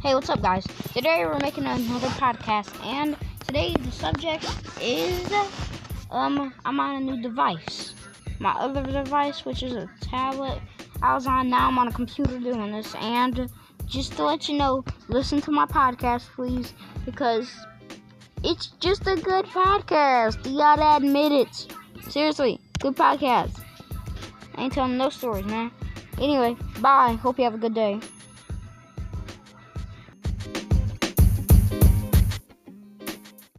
Hey, what's up, guys? Today we're making another podcast, and today the subject is um, I'm on a new device. My other device, which is a tablet, I was on. Now I'm on a computer doing this, and just to let you know, listen to my podcast, please, because it's just a good podcast. You gotta admit it. Seriously, good podcast. I ain't telling no stories, man. Anyway, bye. Hope you have a good day.